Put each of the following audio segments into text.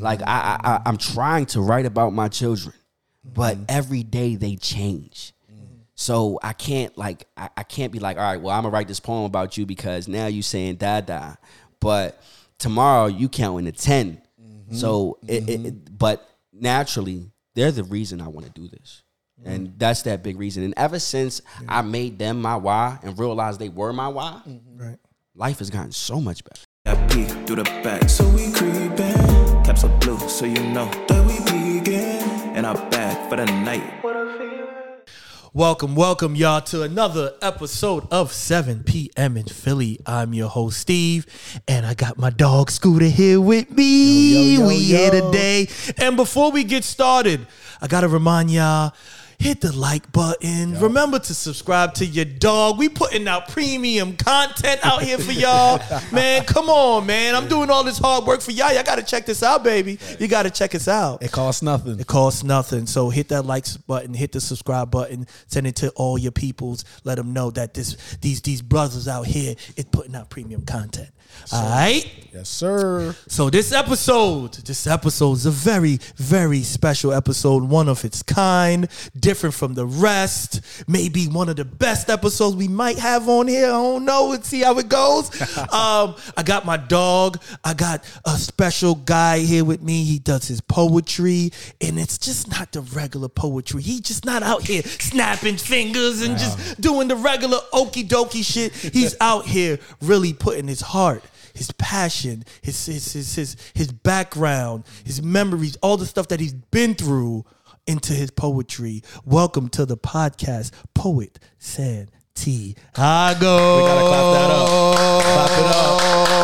Like I, I, I I'm trying to write about my children, but mm-hmm. every day they change. Mm-hmm. So I can't like I, I can't be like, all right, well, I'm gonna write this poem about you because now you saying da da, but tomorrow you counting to 10 mm-hmm. So it, it, it- but naturally they're the reason I want to do this. And that's that big reason. And ever since I made them my why and realized they were my why, Right. life has gotten so much better. I peek through the back, so we creepin'. Caps are blue, so you know that we peeking. And I'm back for the night. Welcome, welcome, y'all, to another episode of 7 p.m. in Philly. I'm your host, Steve, and I got my dog Scooter here with me. Yo, yo, yo, we here yo. today. And before we get started, I got to remind y'all hit the like button. Remember to subscribe to your dog. We putting out premium content out here for y'all. man, come on, man. I'm doing all this hard work for y'all. Y'all got to check this out, baby. You got to check us out. It costs nothing. It costs nothing. So hit that likes button, hit the subscribe button, send it to all your peoples. Let them know that this these these brothers out here is putting out premium content. All right. Yes, sir. So this episode, this episode is a very, very special episode, one of its kind, different from the rest. Maybe one of the best episodes we might have on here. I don't know. Let's see how it goes. um, I got my dog. I got a special guy here with me. He does his poetry, and it's just not the regular poetry. He just not out here snapping fingers and just doing the regular okey dokey shit. He's out here really putting his heart his passion, his his his his his background, his memories, all the stuff that he's been through into his poetry. Welcome to the podcast, Poet Santiago. We gotta clap that up. Clap it up.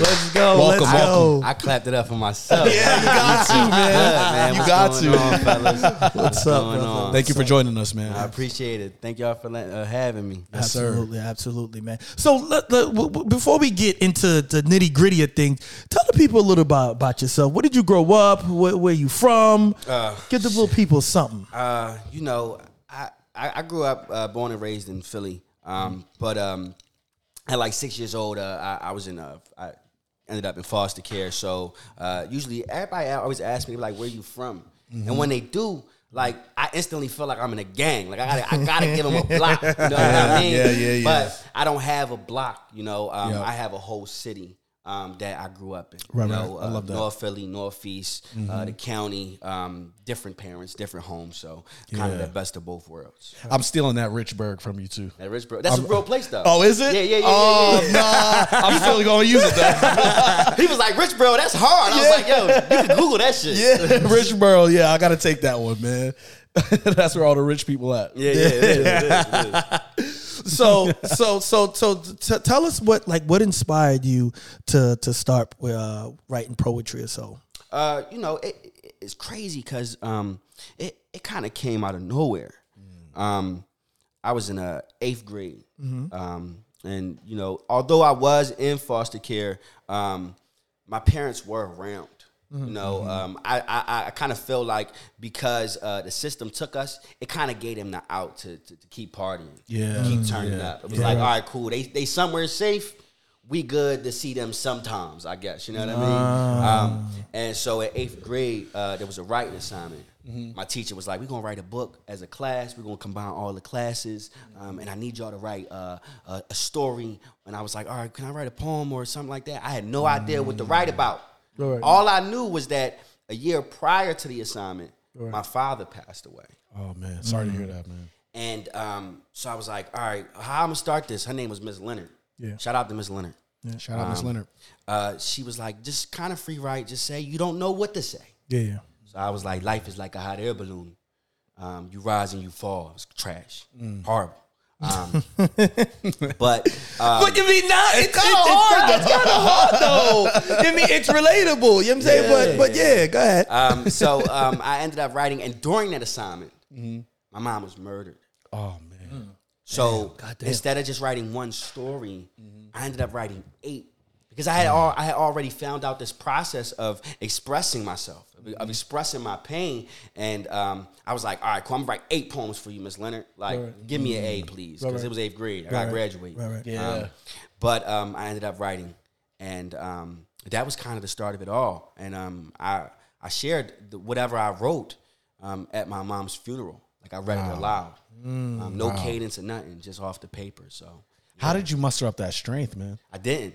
Let's go. Welcome, let's welcome. go. I clapped it up for myself. Yeah, you got to, man. man. You got to. on, fellas? What's up, going brother? on? Thank you for joining us, man. I appreciate it. Thank y'all for let, uh, having me. Yes, sir. Absolutely, absolutely, man. So let, let- w- w- before we get into the nitty gritty of things, tell the people a little about about yourself. Where did you grow up? Where, where you from? Give the little people something. Uh, you know, I, I, I grew up uh, born and raised in Philly, um, but um, at like six years old, uh, I, I was in a, I ended up in foster care. So uh, usually everybody always asks me like, "Where you from?" And when they do. Like I instantly feel like I'm in a gang. Like I gotta, I gotta give them a block. You know what I mean? Yeah, yeah, yeah. But I don't have a block. You know, um, Yeah. I have a whole city um, that I grew up in. Right, you right. know, I uh, love that. Mm-hmm. North Philly, Northeast, uh, the county, um, different parents, different homes. So kind of Yeah. the best of both worlds. I'm stealing that Richburg from you too. That Richboro, that's a real place though. Oh, is it? Yeah, yeah, yeah. Oh, yeah, yeah, nah. I'm still going to use it though. He was like, Richboro, that's hard. I was like, yo, you can Google that shit. yeah, Richboro. Yeah, I got to take that one, man. That's where all the rich people at. yeah, yeah. It is, it is, it is. So so so so t- tell us what like what inspired you to to start uh, writing poetry or so? Uh, you know, it, it- it's crazy because um, it it kind of came out of nowhere. Um, I was in a eighth grade, um, and you know, although I was in foster care, um, my parents were around. You know, um, I I, I kind of feel like because uh, the system took us, it kind of gave them the out to, to, to keep partying, Yeah. keep turning up. It was like, all right, cool. They they somewhere safe. We good to see them sometimes, I guess. You know what I mean? Um, and so in eighth grade, uh, there was a writing assignment. My teacher was like, "We're gonna write a book as a class. We're gonna combine all the classes, um, and I need y'all to write uh, a, a story." And I was like, "All right, can I write a poem or something like that?" I had no idea what to write about. Right. All I knew was that a year prior to the assignment, my father passed away. Oh man, sorry to hear that, man. And um, so I was like, all right, how I'm gonna start this? Her name was Miss Leonard. Yeah. Shout out to Miss Leonard. Shout out Miss Leonard. Uh, she was like, just kind of free write, just say you don't know what to say. yeah yeah So I was like, life is like a hot air balloon. Um, you rise and you fall. It's trash. Mm. Horrible. Um, but um, but you mean, not? it's, kind of hard. It's kind of hard though. I mean, it's relatable. You know what I'm saying? but but yeah, go ahead. um, so um, I ended up writing, and during that assignment, Mm-hmm. my mom was murdered. Oh man. So goddamn. instead of just writing one story, I ended up writing eight because I had all, I had already found out this process of expressing myself, of, of expressing my pain, and um, I was like, all right, cool, I'm gonna write eight poems for you, Miss Leonard. Like, give me an A, please, because it was eighth grade. I got to right. graduate. Right, right. Yeah. Um, but um, I ended up writing, and um, that was kind of the start of it all. And um, I I shared the, whatever I wrote um, at my mom's funeral. Like I read it aloud. um, no cadence or nothing, just off the paper. So How did you muster up that strength, man? I didn't.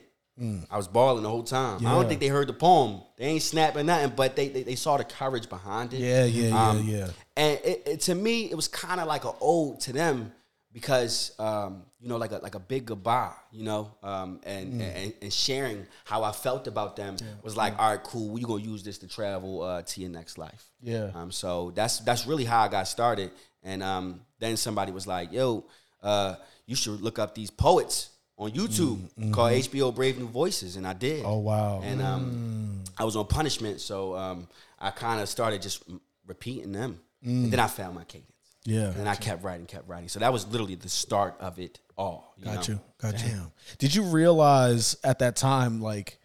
I was balling the whole time. I don't think they heard the poem. They ain't snapping nothing, but they they, they saw the courage behind it. Yeah, yeah, yeah, Um, yeah. And it, it, to me, it was kind of like an ode to them because um, you know, like a like a big goodbye, you know, um, and, Mm. and and sharing how I felt about them was like, all right, cool. We gonna use this to travel uh, to your next life. Yeah. Um, so that's that's really how I got started. And um, then somebody was like, "Yo, uh, you should look up these poets on YouTube called HBO Brave New Voices," and I did. Mm, Oh, wow. And um, I was on punishment, so um, I kind of started just repeating them, and then I found my cadence. Mm. Yeah. and I kept writing, kept writing. So that was literally the start of it all. You Got know? you. Got you. Damn. Did you realize at that time, like,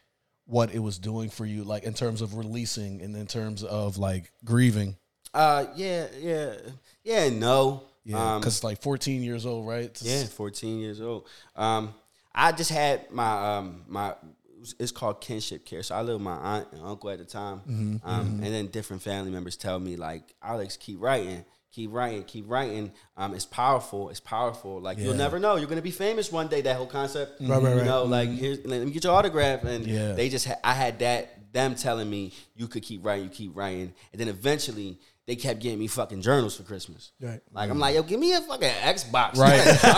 what it was doing for you, like, in terms of releasing and in terms of, like, grieving? Uh, yeah, yeah, yeah. No, Yeah. Um, Because, like, 14 years old, right? It's- Yeah, 14 years old. Um, I just had my um, my it's called kinship care. So I lived with my aunt and uncle at the time, Mm-hmm, um, and then different family members tell me like, Alex, keep writing. Keep writing, keep writing. Um, it's powerful. It's powerful. Like you'll never know. You're gonna be famous one day. That whole concept, Right, right, You right. know, like here's, let me get your autograph. And Yeah. they just, ha- I had that them telling me you could keep writing, you keep writing, and then eventually they kept getting me fucking journals for Christmas. Right. Like I'm like, yo, give me a fucking Xbox. Right. Journal.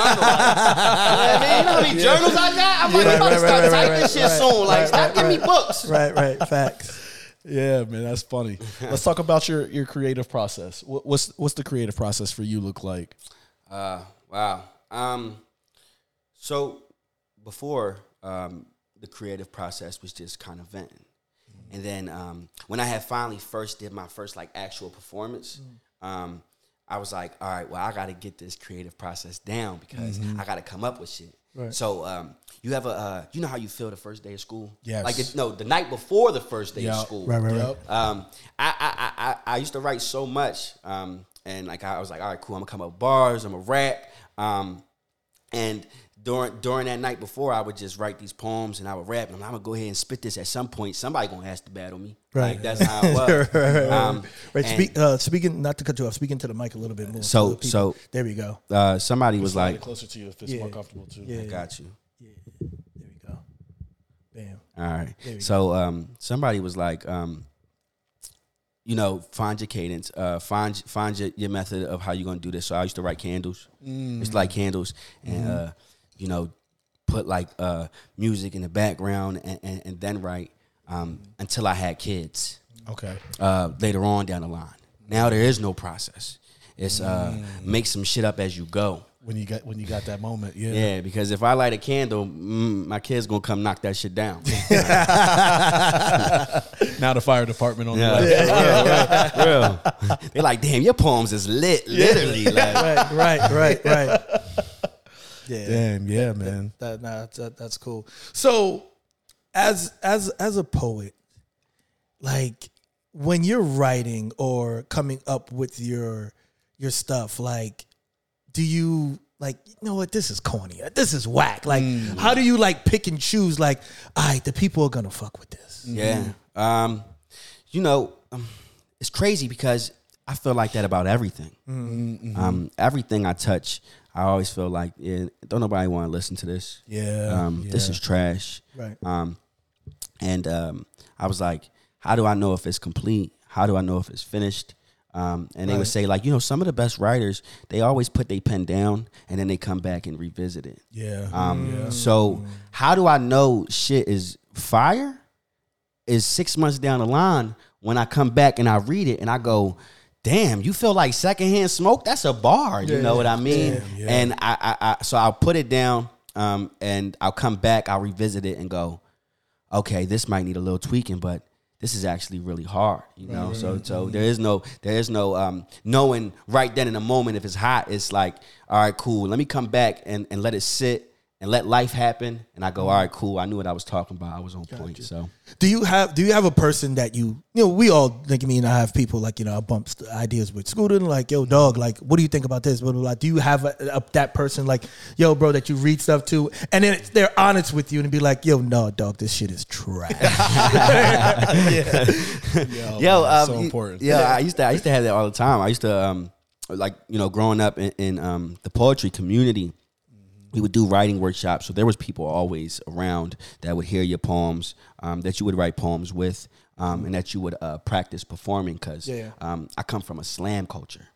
Like, you know what I mean? You know how many journals I got? I'm like, Yeah, I'm about to start right, typing right, this shit right, soon. Like, right, stop right, giving me books. Right, right. Facts. Yeah, man, that's funny. Let's talk about your your creative process. What, what's what's the creative process for you look like? Uh, wow. Um, so before um, the creative process was just kind of venting, and then um, when I had finally first did my first like actual performance, um, I was like, all right, well, I got to get this creative process down because I got to come up with shit. Right. So um, you have a, uh, you know how you feel the first day of school? Yes. Like the, no, the night before the first day Yeah. of school. Right, right, right. Yep. Um, I, I, I, I, I used to write so much, um, and like I was like, all right, cool. I'm gonna come up with bars. I'm gonna rap. Um, and during during that night before, I would just write these poems and I would rap. And I'm, I'm gonna go ahead and spit this at some point. Somebody gonna ask to battle me. Right. Like that's how it was. right, right, right. Um, Right. Speak, uh, speaking, not to cut you off, speaking to the mic a little bit more. So- the people. so- there we go. uh, somebody was Slide it like, closer to you if it's Yeah. more comfortable too. Yeah. I got you. Yeah, there we go. Bam. All right. There we So um, somebody was like, um, you know, find your cadence, uh, find find your, your method of how you're gonna do this. So I used to write candles. It's like candles, and uh, you know, put like uh, music in the background, and, and, and then write um, until I had kids. Okay. Uh, later on down the line. Now there is no process. It's uh, make some shit up as you go. When you got when you got that moment, yeah. Yeah, because if I light a candle, mm, my kids gonna come knock that shit down. Now the fire department on Yeah, the way. real, real, real. They're like, damn, your poems is lit, literally. Like, Right, right, right, right. Yeah. Damn, yeah, man. That, nah, that that's cool. So, as as as a poet, like when you're writing or coming up with your your stuff, like, do you like you know what this is corny, this is whack? Like, how do you like pick and choose? Like, all right, the people are gonna fuck with this. yeah. Um, you know, um, it's crazy because I feel like that about everything. Um, everything I touch, I always feel like, yeah, don't nobody want to listen to this. Yeah, Um, This is trash. Right. Um, and um, I was like, how do I know if it's complete? How do I know if it's finished? Um, and they would say like, you know, some of the best writers, they always put their pen down and then they come back and revisit it. Yeah. Um, So how do I know shit is fire? Is six months down the line when I come back and I read it and I go, damn, you feel like secondhand smoke? That's a bar. You know what I mean? And I, I, I, so I'll put it down um, and I'll come back, I'll revisit it and go, okay, this might need a little tweaking, but this is actually really hard, you know. So so there is no there is no um, knowing right then in the moment if it's hot. It's like all right, cool. Let me come back and, and let it sit and let life happen. And I go, all right, cool. I knew what I was talking about. I was on point. So Do you have do you have a person that you you know we all like me and I have people like you know I bump ideas with Scooter and like yo dog like what do you think about this blah, blah, blah. do you have a, a, that person like yo bro that you read stuff to and then it's, they're honest with you and be like yo no dog this shit is trash Yo, Yo, man, um, so important. Yeah, I used to. I used to have that all the time. I used to, um, like you know, growing up in, in um, the poetry community, we would do writing workshops. So there was people always around that would hear your poems, um, that you would write poems with, um, and that you would uh, practice performing. Because Yeah. um, I come from a slam culture.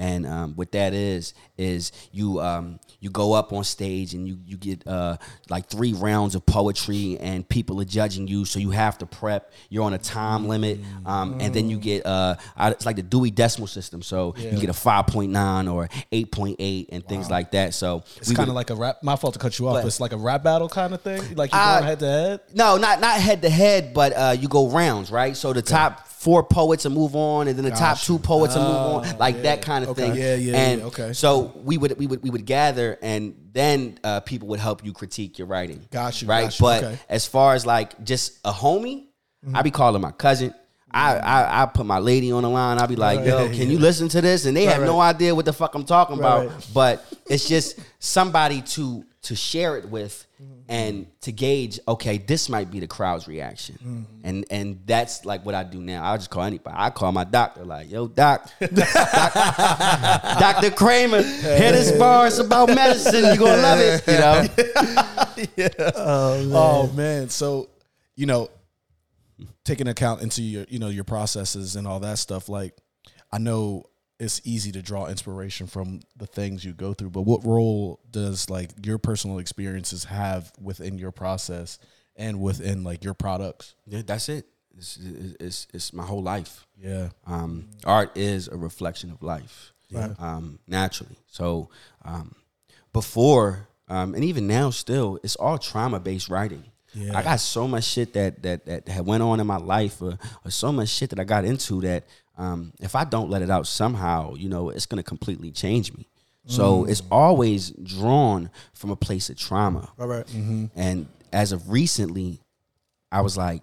And um, what that is is you um, you go up on stage and you you get uh, like three rounds of poetry and people are judging you, so you have to prep. You're on a time limit, um, and then you get uh, it's like the Dewey Decimal System, so you get a five point nine or eight point eight and things like that. So It's kind of like a rap. My fault to cut you off. But it's like a rap battle kind of thing. Like you're Uh, going head to head. No, not not head to head, but uh, you go rounds, right? So the top four poets will move on, and then the top two poets will move on, like yeah. that kind of Okay. thing. Yeah, yeah, and yeah, okay. So we would we would we would gather, and then uh, people would help you critique your writing. Got you, right? got you, But okay. as far as like just a homie, I be calling my cousin. I, I I put my lady on the line. I'll be like, yo, Right. can you listen to this? And they have no idea what the fuck I'm talking Right, about. right. But it's just somebody to to share it with and to gauge, okay, this might be the crowd's reaction. Mm-hmm. And and that's like what I do now. I'll just call anybody. I call my doctor, like, yo, doc, doc Dr. Kramer, hit this bars about medicine. You're gonna love it, you know. Oh, oh man. So, you know, taking account into your, you know, your processes and all that stuff, like I know it's easy to draw inspiration from the things you go through, but what role does like your personal experiences have within your process and within like your products? Yeah, that's it. It's, it's, it's, my whole life. Yeah. Um, art is a reflection of life, Right. um, naturally. So um, before um, and even now, still, it's all trauma based writing. Yeah. I got so much shit that that that had went on in my life, or, or so much shit that I got into that um, if I don't let it out somehow, you know, it's gonna completely change me. So it's always drawn from a place of trauma. All right. And as of recently, I was like,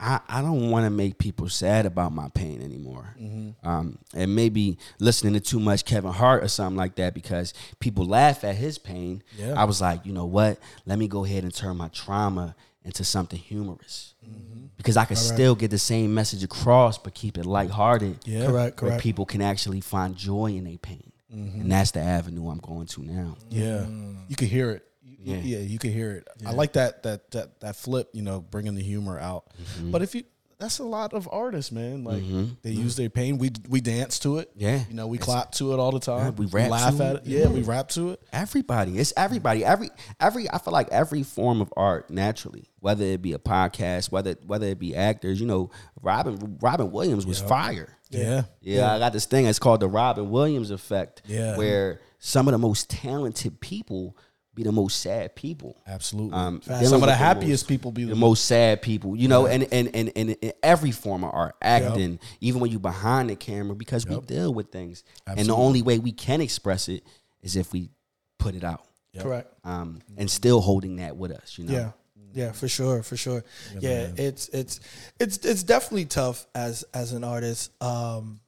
I, I don't want to make people sad about my pain anymore. Um, and maybe listening to too much Kevin Hart or something like that because people laugh at his pain. Yeah. I was like, you know what? Let me go ahead and turn my trauma into something humorous. Mm-hmm. Because I can still get the same message across, but keep it lighthearted. Yeah. Correct. Where Correct. people can actually find joy in their pain. Mm-hmm. And that's the avenue I'm going to now. Yeah, mm. you can hear it. Yeah. Yeah, you can hear it. I like that that that that flip. You know, bringing the humor out. Mm-hmm. But if you, that's a lot of artists, man. Like mm-hmm. they mm-hmm. use their pain. We we dance to it. Yeah. you know, we clap to it all the time. Yeah, we rap laugh at it. it. Yeah, we rap to it. Everybody. It's everybody. Every every I feel like every form of art naturally, whether it be a podcast, whether whether it be actors, you know, Robin Robin Williams was fire. Yeah, Yeah, I got this thing. It's called the Robin Williams effect. Yeah. Where some of the most talented people be the most sad people. absolutely. Um, Some of the happiest most- people be the most sad people, you know, and, and, and, and in every form of art, acting, even when you're behind the camera, because we deal with things. And the only way we can express it is if we put it out. Correct. Um, and still holding that with us, you know. Yeah. Yeah, for sure, for sure. Yeah, it's it's it's it's definitely tough as as an artist. Um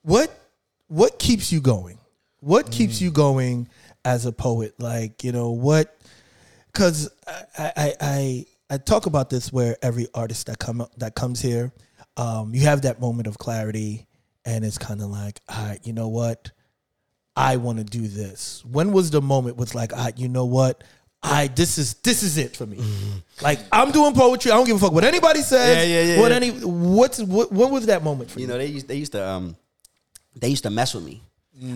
what what keeps you going? What keeps you going as a poet? Like, you know, what cuz I, I I I talk about this where every artist that come that comes here, um you have that moment of clarity and it's kind of like, all right, you know what? I want to do this. When was the moment was like, I, you know what? I this is this is it for me. Like I'm doing poetry. I don't give a fuck what anybody says. Yeah, yeah, yeah, What yeah. any what's what what was that moment for You you? know, they used they used to um they used to mess with me.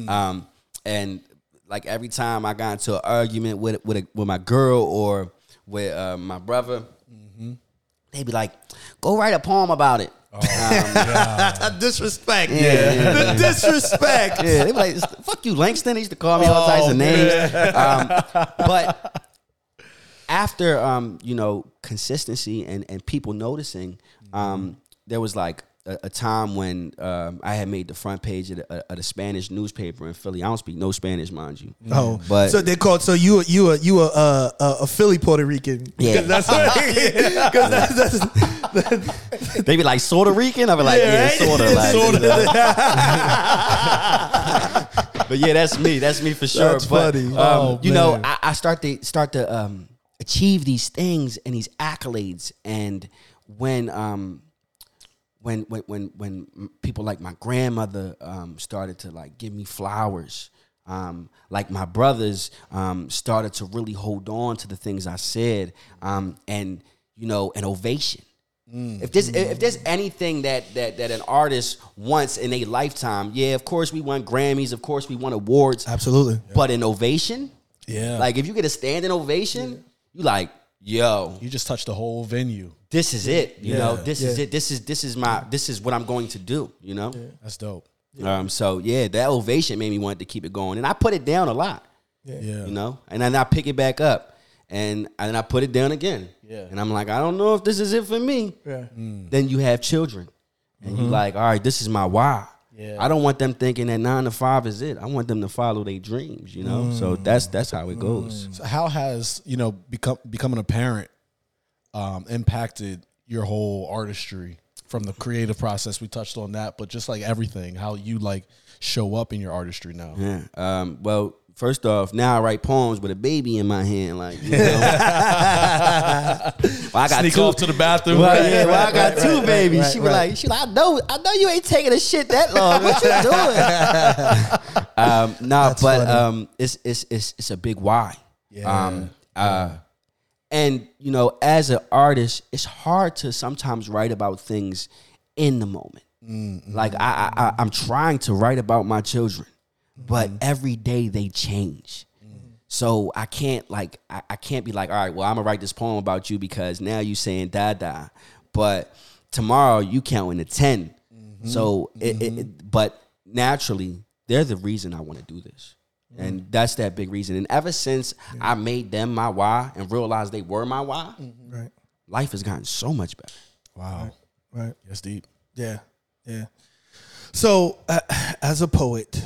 Um and like every time I got into an argument with with a, with my girl or with uh, my brother, they'd be like, "Go write a poem about it." disrespect. Yeah. the disrespect. Yeah, they were like, "Fuck you, Langston." They used to call me all types of names. Um, but after um, you know consistency and and people noticing, um, there was like a, a time when um, I had made the front page of the, of the Spanish newspaper in Philly. I don't speak no Spanish, mind you. Oh, but so they called. So you you a you a uh, a, a Philly Puerto Rican? Yeah. 'Cause that's because that's, that's they be like Puerto Rican. I be like, yeah, right? sorta, like, Sorta. but yeah, that's me. That's me for sure. That's but, funny. Um, Oh, you know. I, I start to start to um, achieve these things and these accolades, and when um, when when when when people like my grandmother um, started to like give me flowers, um, like my brothers um, started to really hold on to the things I said, um, and you know, an ovation. If there's if there's anything that that that an artist wants in a lifetime, yeah, of course we want Grammys, of course we want awards, absolutely. but an ovation, Yeah. like if you get a standing ovation, you like, yo, you just touched the whole venue. this is it. You Yeah. know, this is it. This is this is my this is what I'm going to do. You know. That's dope. Um. So yeah, that ovation made me want to keep it going, and I put it down a lot. Yeah. You know, and then I pick it back up, and and then I put it down again. Yeah. And I'm like, I don't know if this is it for me. Yeah. Then you have children, and you like, all right, this is my why. Yeah. I don't want them thinking that nine to five is it. I want them to follow their dreams. You know. So that's that's how it goes. So how has you know become becoming a parent um, impacted your whole artistry from the creative process? We touched on that, but just like everything, how you like show up in your artistry now. Yeah. Um, well, first off, now I write poems with a baby in my hand, like you know. well, I got Sneak two. off to the bathroom. Well, Right, yeah, well, I got right, two right, babies. right, she was like, she like, I know, I know you ain't taking a shit that long. What you doing? um, nah, but um, it's it's it's it's a big why. Yeah. Um, uh, and you know, as an artist, it's hard to sometimes write about things in the moment. Like I, I, I, I'm trying to write about my children, but mm-hmm. every day they change. So I can't like I, I can't be like, all right, well, I'm gonna write this poem about you because now you saying da da, but tomorrow you counting to 10 mm-hmm. So it, it, mm-hmm. it- but naturally, they're the reason I want to do this. And that's that big reason. And ever since I made them my why and realized they were my why, Right. life has gotten so much better. Wow. Right. That's deep. Yeah. Yeah. So, uh, as a poet,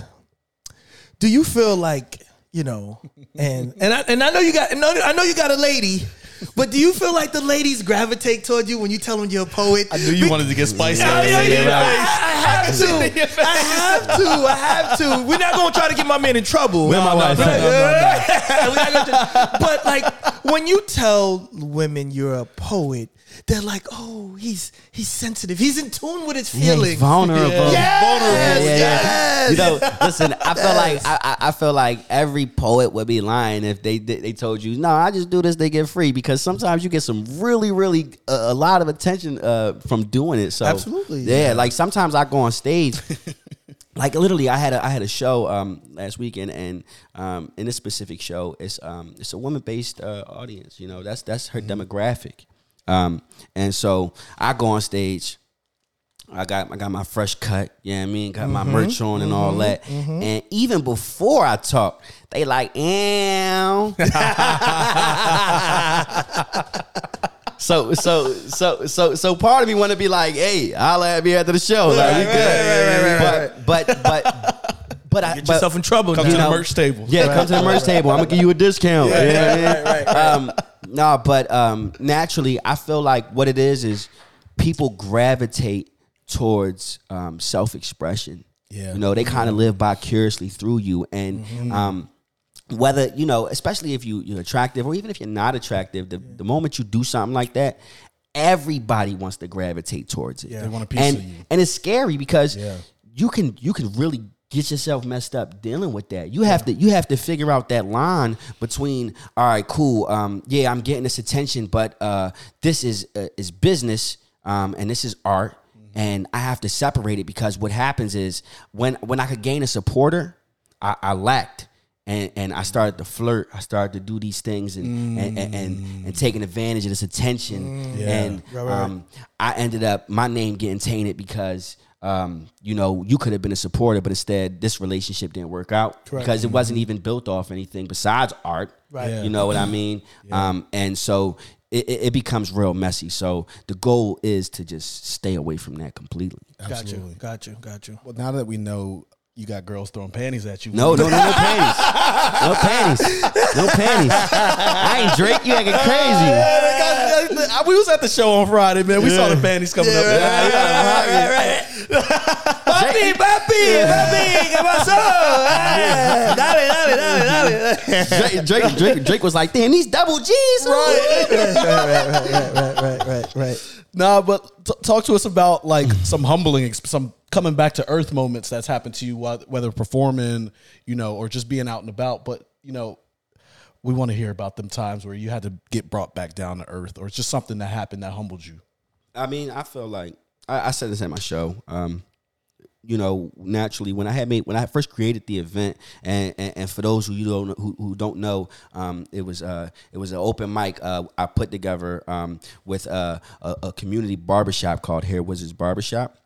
do you feel like you know, and and I and I know you got, and I know you got a lady, but do you feel like the ladies gravitate toward you when you tell them you're a poet? I knew you wanted to get spicy. Yeah, yeah, yeah, Yeah, I, right. I have to. I have to. I have to. We're not gonna try to get my man in trouble. Where my wife We're at? not- We're not gonna- but like when you tell women you're a poet, they're like, "Oh, he's he's sensitive. He's in tune with his Yeah, feelings. he's vulnerable. Yes, yes. You know, listen. I feel like I, I I feel like every poet would be lying if they they they told you, no, I just do this, they get free. Because sometimes you get some really, really uh, a lot of attention uh, from doing it. So Absolutely. yeah. Like sometimes I go on stage. Like literally, I had a I had a show um, last weekend, and um, in this specific show, it's um, it's a woman based uh, audience. You know, that's that's her demographic, um, and so I go on stage. I got I got my fresh cut, you know I mean? Got my merch on and all that. And even before I talk, they like, ew. so so so so so part of me want to be like, hey, I'll at me after the show. Like, we Right, good. right, right, right, But but but but I Get but- yourself in trouble. Come now. to the merch table. yeah, come to the merch table. I'm gonna give you a discount. Yeah, You know what I right, right, right, Um, no, but um, naturally, I feel like what it is is people gravitate towards um, self-expression. Yeah. you know, they kind of live vicariously through you, and Mm-hmm. um, whether you know, especially if you you're attractive or even if you're not attractive, the, the moment you do something like that. Everybody wants to gravitate towards it. Yeah. They want a piece and, of you. and it's scary because Yeah. you can you can really get yourself messed up dealing with that. You have to you have to figure out that line between all right, cool, um, yeah, I'm getting this attention, but uh, this is uh, is business, um, and this is art, and I have to separate it because what happens is when when I could gain a supporter, I, I lacked. And, and I started to flirt. I started to do these things and and, and, and, and taking advantage of this attention. And Right, right, right. um, I ended up my name getting tainted because um, you know you could have been a supporter, but instead this relationship didn't work out Correct. because it wasn't even built off anything besides art. Right. Yeah. You know what I mean? Um, and so it, it, it becomes real messy. So the goal is to just stay away from that completely. Got you. Got you. Got you. Well, now that we know you got girls throwing panties at you, No, no, no, no panties. No panties. No panties. I ain't Drake. You acting crazy. we was at the show on Friday, man. We saw the panties coming up. Papi, papi, papi, ¿qué pasó? Dale, dale, dale, dale. Drake, Drake, Drake, Drake was like, damn, these double G's. right, right, right, right, right. right, right. Nah, but t- talk to us about like some humbling, some coming back to earth moments that's happened to you, whether performing, you know, or just being out and about. But you know, we want to hear about them times where you had to get brought back down to earth, or it's just something that happened that humbled you. I mean, I feel like I, I said this at my show. Um, you know, naturally, when I had made when I first created the event, and and, and for those who you don't who, who don't know, um, it was uh it was an open mic uh, I put together um, with uh, a, a community barbershop called Hair Wizards Barbershop.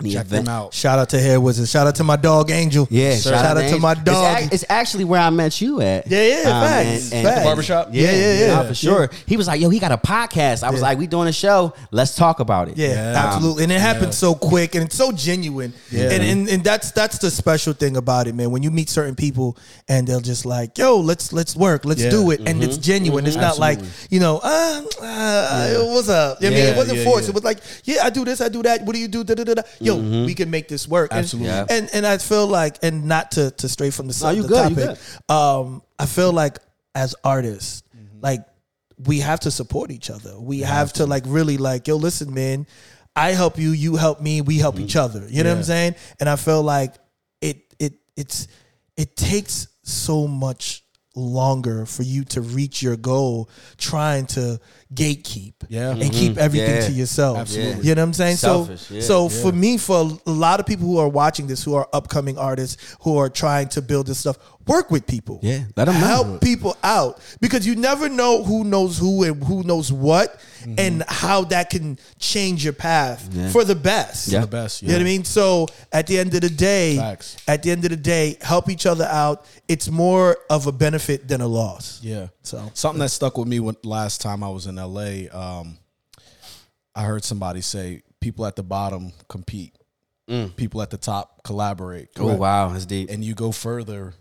The Check them out. Shout out to Hair Wizards. Shout out to my dog Angel. Yeah, Shout, out to Angel. my It's dog. ac- It's, actually where I met you at. Yeah, yeah, facts, facts. The barbershop? Yeah, Yeah, yeah, yeah, yeah. for sure. He was like, "Yo, he got a podcast." I was Yeah. like, "We doing a show? Let's talk about it." Yeah, Um, absolutely. And it happens so quick and it's so genuine. Yeah. And, and and that's that's the special thing about it, man. When you meet certain people and they'll just like, yo, let's let's work, let's Yeah. do it. And it's genuine. It's not like, you know, uh, uh what's up? I mean, Yeah, it wasn't yeah, forced. yeah. It was like, yeah, I do this, I do that. What do you do? Da, da, da, da. Yo, we mm-hmm. can make this work. And- Absolutely. Yeah. And and I feel like, and not to to stray from the, No, you the good, topic, um, I feel like as artists, mm-hmm. like we have to support each other. We have to like really like, yo, listen, man, I help you, you help me, we help each mm-hmm. other. You know what I'm saying? And I feel like it it it's it takes so much longer for you to reach your goal trying to gatekeep Yeah. and mm-hmm. keep everything Yeah. to yourself. Absolutely. You know what I'm saying? Selfish, so yeah. so for me, for a lot of people who are watching this, who are upcoming artists, who are trying to build this stuff, work with people. Yeah, let 'em know. Help people out because you never know who knows who and who knows what, and how that can change your path Yeah. for the best. Yeah. The best, You know what I mean? So at the end of the day, Facts. at the end of the day, help each other out. It's more of a benefit than a loss. Yeah. So Something that stuck with me when last time I was in LA, um, I heard somebody say people at the bottom compete. People at the top collaborate. Oh wow, that's deep. And you go further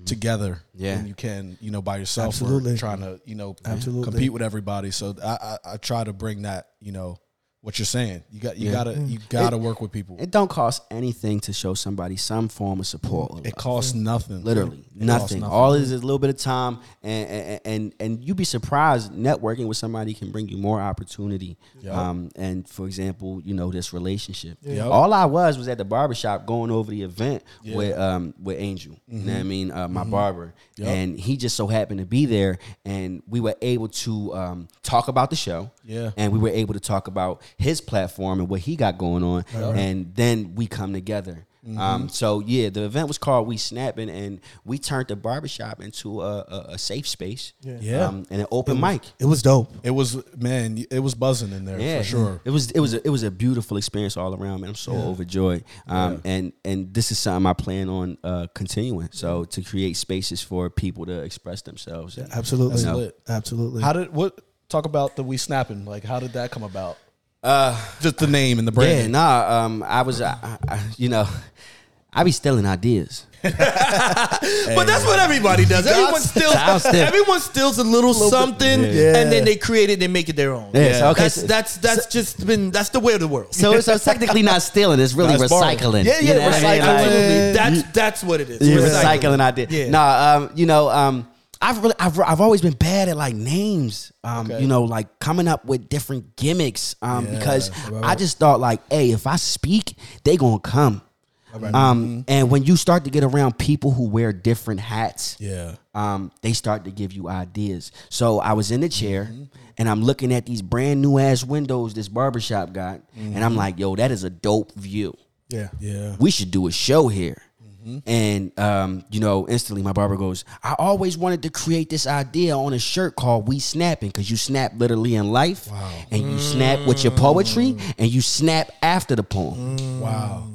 Mm-hmm. together Yeah. than you can, you know, by yourself Absolutely. or trying to, you know, Absolutely. compete with everybody. So I, I, I try to bring that, you know, what you're saying. You got you gotta you gotta work with people. It, It don't cost anything to show somebody some form of support. or love. costs nothing. Literally It costs nothing. All it is is a little bit of time, and and and, and you'd be surprised. Networking with somebody can bring you more opportunity. Um, and for example, you know this relationship. Yup. All I was was at the barbershop going over the event with um with Angel. You know what I mean? Uh, my barber, and he just so happened to be there, and we were able to um, talk about the show. Yeah. and we were able to talk about his platform and what he got going on, and then we come together. Um, so yeah, the event was called We Snapping, and we turned the barbershop into a, a, a safe space, Yeah. um, and an open mic. it was dope. It was man, it was buzzing in there Yeah, for sure. It was it was a, it was a beautiful experience all around, man. I'm so overjoyed. Um, and and this is something I plan on uh, continuing. So to create spaces for people to express themselves. And, Absolutely. That's lit. Absolutely. How did what talk about the we snapping? Like how did that come about? Uh just the name and the brand. Yeah, nah. Um, I was, I, I, you know, I be stealing ideas. But that's what everybody does. Everyone steals. Everyone steals a little, something, Yeah. and then they create it and make it their own. Yeah, so, okay, that's so- that's that's just been that's the way of the world. So, so it's technically not stealing. It's really Nah, it's borrowing. recycling. yeah, You yeah, know what I mean? recycling. Like, That's that's what it is. You're Recycling. recycling idea. Yeah. Nah, um, you know, um, I've really, I've, I've always been bad at like names. Um, Okay. you know, like coming up with different gimmicks. Um, Yeah, because right, I just thought like, hey, if I speak, they gonna come. Um, and when you start to get around people who wear different hats, Yeah. um, they start to give you ideas. So I was in the chair and I'm looking at these brand new ass windows this barbershop got, and I'm like, yo, that is a dope view Yeah. Yeah. we should do a show here. And um, you know, instantly my barber goes, I always wanted to create this idea on a shirt called We Snapping, because you snap literally in life. And you snap with your poetry and you snap after the poem. Wow.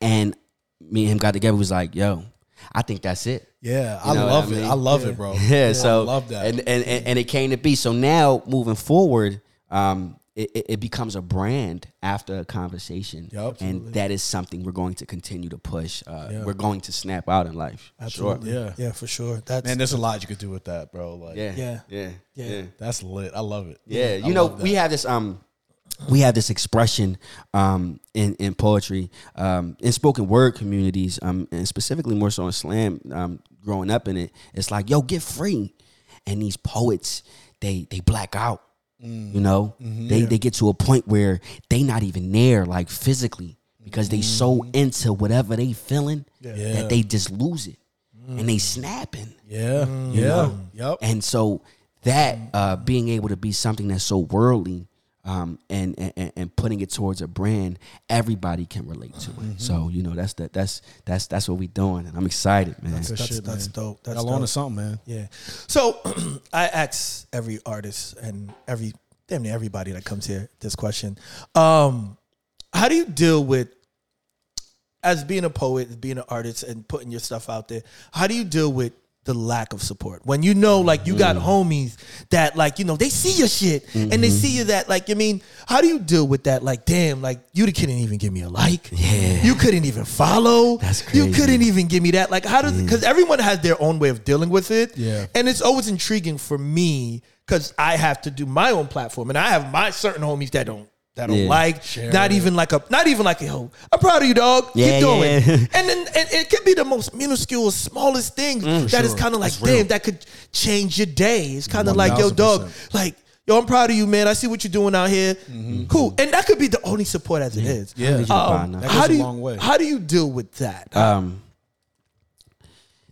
And me and him got together, was like, yo, I think that's it. Yeah, You I know what love I it. I love it, bro. Yeah, I so love that. and, and and and it came to be. So now moving forward, um, it, it- it becomes a brand after a conversation, Yup. and that is something we're going to continue to push. Uh, Yeah. We're going to snap out in life. Absolutely. Yeah. Yeah, for sure. That's Man, there's a lot you could do with that, bro. Like, Yeah, Yeah. yeah, Yeah. yeah. that's lit. I love it. Yeah, I you know, we have this um we have this expression um in in poetry um in spoken word communities um and specifically more so in slam um growing up in it it's like yo get free and these poets they they black out Mm. you know Mm-hmm. they they get to a point where they not even there like physically because they so into whatever they feeling Mm. Yeah. that they just lose it and they snapping Yeah, yeah, know? yep. And so that uh, being able to be something that's so worldly um, and, and and putting it towards a brand, everybody can relate to Mm-hmm. it. So you know that's the, that's that's that's what we're doing, and I'm excited, man. That's, shit, that's man. dope. That's Y'all on to something, man. Yeah. So I ask every artist and every damn near everybody that comes here this question. Um, how do you deal with as being a poet, being an artist, and putting your stuff out there? How do you deal with the lack of support when you know like you Mm. got homies that like you know they see your shit and Mm-hmm. they see you that like I mean how do you deal with that like damn like you couldn't even give me a like Yeah. you couldn't even follow That's crazy. you couldn't even give me that like how does because everyone has their own way of dealing with it Yeah. and it's always intriguing for me because I have to do my own platform, and I have my certain homies that don't that don't Yeah. like, not even like a, not even like a yo. I'm proud of you, dog. Yeah, Keep doing. yeah. And then and it could be the most minuscule, smallest things that is kind of like, damn, that could change your day. It's kind of like, yo, dog, 1000%. like. Yo, I'm proud of you, man. I see what you're doing out here. Cool, and that could be the only support as it is. Yeah. How did Um, that? That how goes do a you, long way. How do you deal with that? um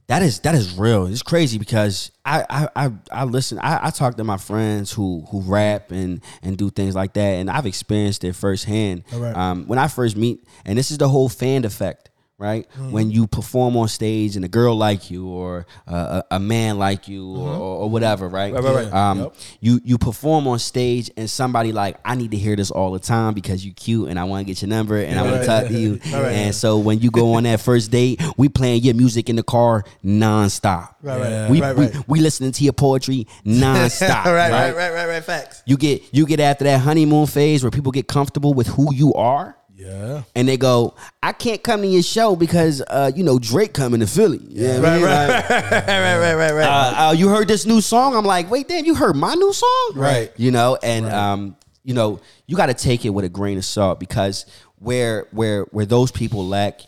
that is that is real. It's crazy because I I I, I listen. I, I talk to my friends who who rap and and do things like that, and I've experienced it firsthand. right. Um, when I first meet, and this is the whole fan effect. Right when you perform on stage and a girl like you or uh, a, a man like you or, or, or whatever, right? Right, right, right. Um, Yep. You you perform on stage and somebody like I need to hear this all the time because you cute and I want to get your number and I want Right. to talk to you. Right, right. And so when you go on that first date, we playing your music in the car nonstop. Right, right, We, right, we, right. we listening to your poetry nonstop. right, right, right, right, right. Facts. You get you get after that honeymoon phase where people get comfortable with who you are. Yeah. And they go, I can't come to your show because uh, you know Drake coming to Philly. Yeah, Right, right, right, right, right, right, right. uh, uh, you heard this new song? I'm like, wait, damn, you heard my new song? Right. You know, and um, you know, you got to take it with a grain of salt because where where where those people lack,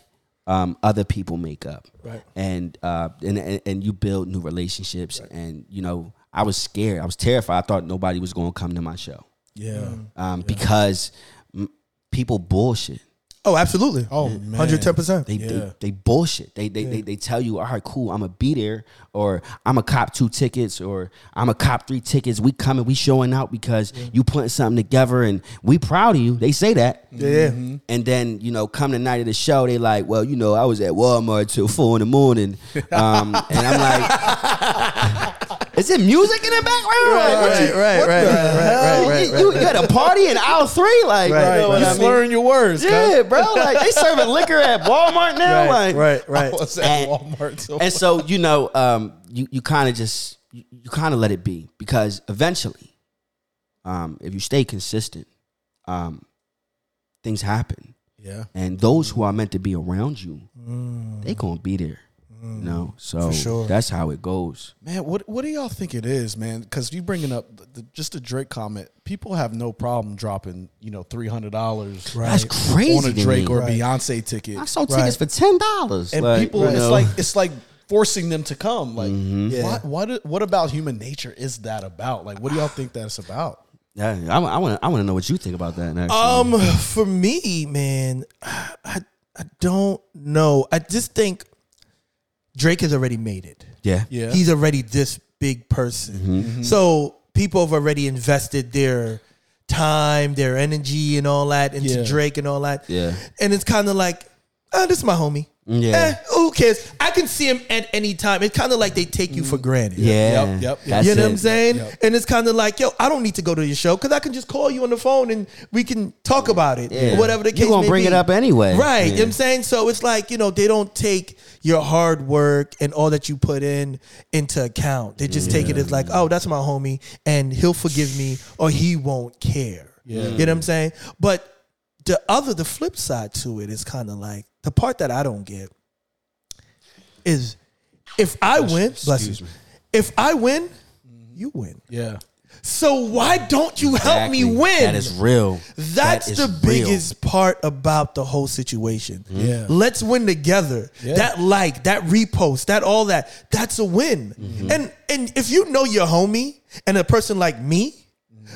um, other people make up. Right. And uh, and and, and you build new relationships. And you know, I was scared. I was terrified. I thought nobody was going to come to my show Yeah. um, because mm, people bullshit. Oh, absolutely. Oh, hundred ten percent. They, they they bullshit. They they, they they tell you, all right, cool, I'm gonna be there, or I'm a cop two tickets, or I'm a cop three tickets. We coming, we showing out because you putting something together, and we proud of you. They say that. Yeah. And then you know, come the night of the show, they like, well, you know, I was at Walmart till four in the morning, um, and I'm like, is it music in the background? Like, what you- right, what right, right, right, right, You- right, You, you had a party in aisle three, like, Right, you know what You I mean? slurring your words, cuz. Yeah, bro. Like they serving liquor at Walmart now. Right, like, right, right. I was at And- Walmart. So And so you know, um, you you kind of just you, you kind of let it be because eventually, um, if you stay consistent, um, things happen, yeah. and those who are meant to be around you, they gonna be there. You know, so sure. that's how it goes. Man, what what do y'all think it is, man? Because you bringing up the, the, just a Drake comment. People have no problem dropping, you know, three hundred dollars Right. That's crazy. on a Drake or Right. Beyonce ticket, I sold Right. tickets for ten dollars, and people, it's know. like it's like forcing them to come. Like, Yeah. what what what about human nature is that about? Like, what do y'all think that's about? yeah, I, I want I want to know what you think about that. Actually. Um, for me, man, I I don't know. I just think Drake has already made it. yeah, Yeah, He's already this big person. Mm-hmm. So people have already invested their time, their energy, and all that into Yeah. Drake and all that. Yeah. And it's kind of like, oh, this is my homie. Yeah. Eh, who cares? I can see him at any time. It's kind of like they take you for mm. granted. yeah, Yep, yep, yep. That's you know it. what I'm saying? Yep. And it's kind of like, yo, I don't need to go to your show because I can just call you on the phone and we can talk about it Yeah. whatever the You case gonna may bring be. it up anyway. Right. You know what I'm saying? So it's like, you know, they don't take your hard work and all that you put in into account. They just take it as like, oh, that's my homie, and he'll forgive me or he won't care. Yeah. You know what I'm saying? But the other, the flip side to it is kind of like the part that I don't get is if I win, bless you. excuse me. If I win, you win. Yeah. So why don't you help me Exactly. win? That is real. That's That is the real. biggest part about the whole situation. Yeah. Let's win together. Yeah. That like, that repost, that all that, that's a win. Mm-hmm. And and if you know your homie and a person like me,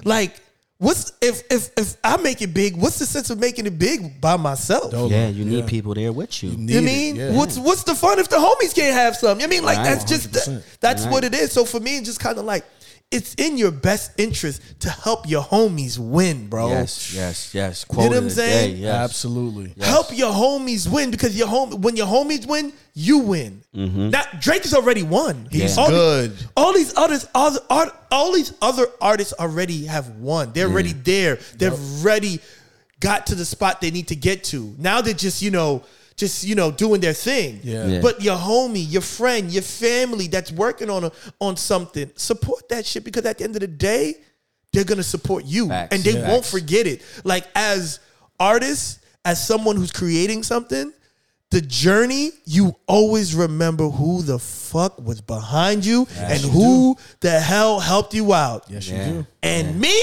like what's if if if I make it big, what's the sense of making it big by myself? Dope. Yeah, you need Yeah. people there with you. You Need it, mean yeah. what's what's the fun if the homies can't have some? I mean, like Right. that's just 100%. that's Right. what it is. So for me, it's just kind of like it's in your best interest to help your homies win, bro. Yes, yes, yes. You know what I'm of the saying? day, yes. Absolutely. Help your homies win because your home when your homies win, you win. Now Drake has already won. He's all the- good. all these others, other art, all these other artists already have won. They're already there. They've already got to the spot they need to get to. Now they're just you know just you know doing their thing. Yeah. Yeah. But your homie, your friend, your family that's working on a, on something, support that shit because at the end of the day, they're gonna support you Facts. and they Yeah. won't Facts. forget it. Like as artists, as someone who's creating something, the journey, you always remember who the fuck was behind you and you who the hell helped you out. Yes, Yeah. you do. And me,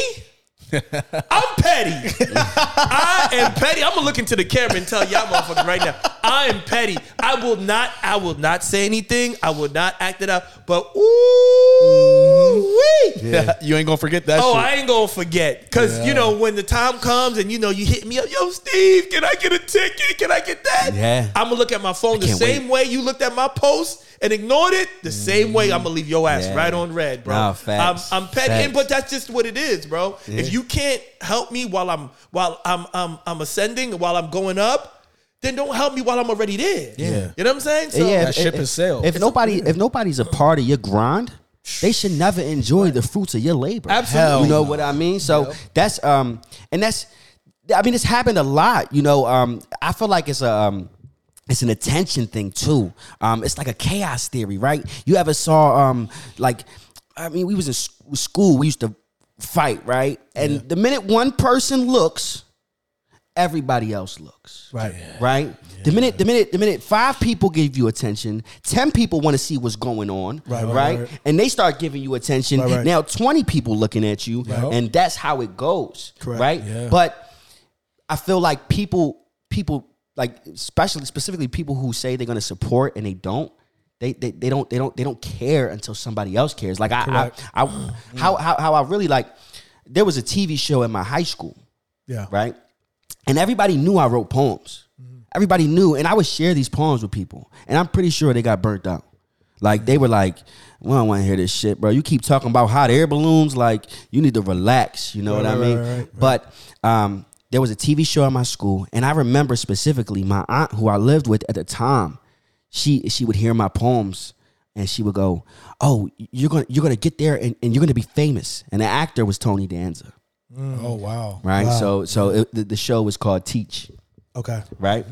I'm petty. I am petty. I'm gonna look into the camera and tell y'all motherfuckers right now. I am petty. I will not. I will not say anything. I will not act it out. But ooh, wee. Mm-hmm. you ain't gonna forget that. Oh, shit. I ain't gonna forget. Cause you know, when the time comes and you know you hit me up, yo, Steve, can I get a ticket? Can I get that? Yeah. I'm gonna look at my phone the same way you looked at my post and ignored it, the same way mm-hmm. I'm gonna leave your ass Yeah. right on red, bro. Nah, facts. I'm, I'm petty, Facts. but that's just what it is, bro. If you can't help me while I'm while I'm I'm I'm ascending, while I'm going up, then don't help me while I'm already there. Yeah. You know what I'm saying? So yeah, that if- ship if- has sailed. If nobody, if nobody's a part of your grind, they should never enjoy the fruits of your labor. Absolutely. you know what I mean. So that's um, and that's, I mean, it's happened a lot. You know, um, I feel like it's a um. It's an attention thing too. Um, it's like a chaos theory, right? You ever saw um, like, I mean, we was in school. We used to fight, right? And the minute one person looks, everybody else looks right. right? The minute, the minute, the minute five people give you attention, ten people want to see what's going on, right? right, right. And they start giving you attention. Right, right. Now twenty people looking at you, Right. and that's how it goes, Correct. right? Yeah. But I feel like people, people like especially specifically people who say they're going to support and they don't. They, they, they don't they don't they don't care until somebody else cares. Like I I, I how, how how I really like. There was a TV show in my high school Yeah. right? And everybody knew I wrote poems. Everybody knew, and I would share these poems with people, and I'm pretty sure they got burnt out. Like they were like, "We don't want to hear this shit, bro. You keep talking about hot air balloons. Like you need to relax. You know what I right, mean?" right, right, But um, there was a TV show at my school, and I remember specifically my aunt, who I lived with at the time. She she would hear my poems, and she would go, "Oh, you're gonna you're gonna get there, and, and you're gonna be famous." And the actor was Tony Danza oh wow. right? Wow. So so it, the, the show was called Teach, Okay. right?